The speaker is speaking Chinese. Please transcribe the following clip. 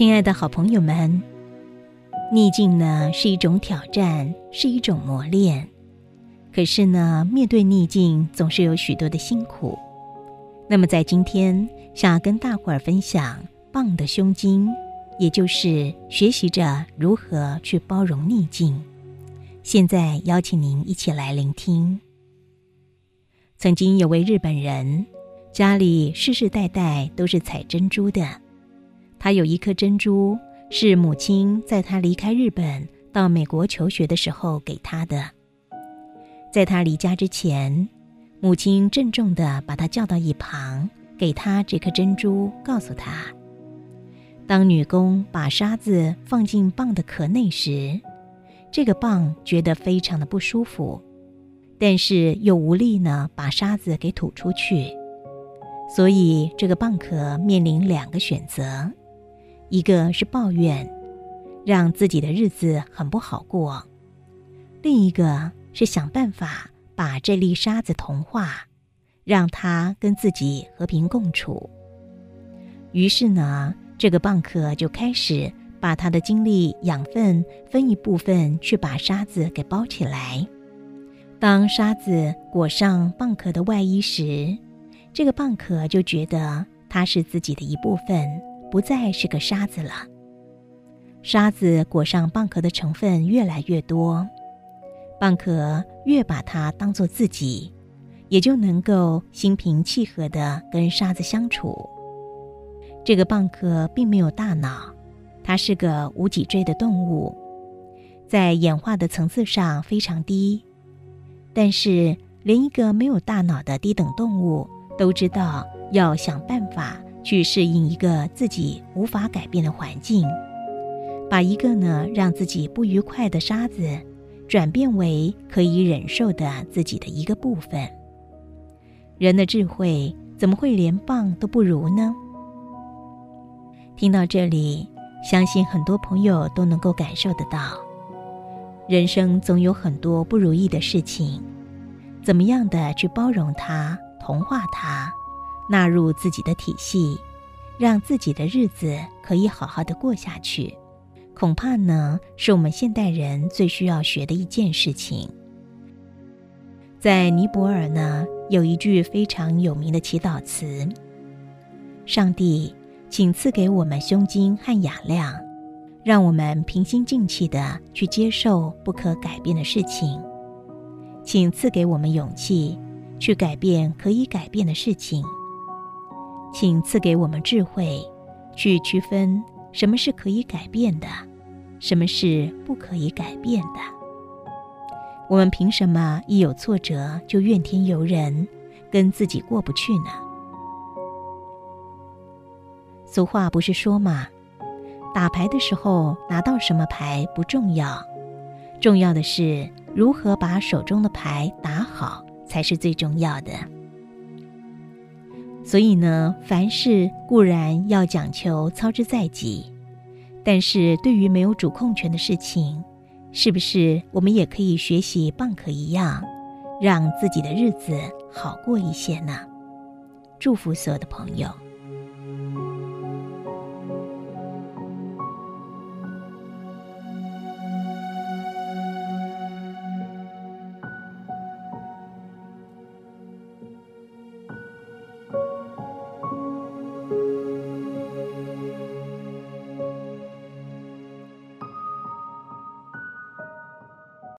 亲爱的好朋友们，逆境呢是一种挑战，是一种磨练。可是呢，面对逆境总是有许多的辛苦。那么在今天，想要跟大伙儿分享棒的胸襟，也就是学习着如何去包容逆境。现在邀请您一起来聆听。曾经有位日本人，家里世世代代都是采珍珠的。他有一颗珍珠，是母亲在他离开日本到美国求学的时候给他的。在他离家之前，母亲郑重地把他叫到一旁，给他这颗珍珠，告诉他：当女工把沙子放进蚌的壳内时，这个蚌觉得非常的不舒服，但是又无力呢把沙子给吐出去，所以这个蚌壳面临两个选择。一个是抱怨，让自己的日子很不好过；另一个是想办法把这粒沙子同化，让它跟自己和平共处。于是呢，这个蚌壳就开始把它的精力、养分分一部分去把沙子给包起来。当沙子裹上蚌壳的外衣时，这个蚌壳就觉得它是自己的一部分。不再是个沙子了。沙子裹上蚌壳的成分越来越多，蚌壳越把它当做自己，也就能够心平气和的跟沙子相处。这个蚌壳并没有大脑，它是个无脊椎的动物，在演化的层次上非常低。但是，连一个没有大脑的低等动物都知道要想办法。去适应一个自己无法改变的环境，把一个呢让自己不愉快的沙子，转变为可以忍受的自己的一个部分。人的智慧怎么会连棒都不如呢？听到这里，相信很多朋友都能够感受得到，人生总有很多不如意的事情，怎么样的去包容它、同化它？纳入自己的体系，让自己的日子可以好好的过下去，恐怕呢是我们现代人最需要学的一件事情。在尼泊尔呢，有一句非常有名的祈祷词：“上帝，请赐给我们胸襟和雅量，让我们平心静气的去接受不可改变的事情；请赐给我们勇气，去改变可以改变的事情。”请赐给我们智慧，去区分什么是可以改变的，什么是不可以改变的。我们凭什么一有挫折就怨天尤人，跟自己过不去呢？俗话不是说吗？打牌的时候拿到什么牌不重要，重要的是如何把手中的牌打好才是最重要的。所以呢，凡事固然要讲求操之在己，但是对于没有主控权的事情，是不是我们也可以学习蚌壳一样，让自己的日子好过一些呢？祝福所有的朋友。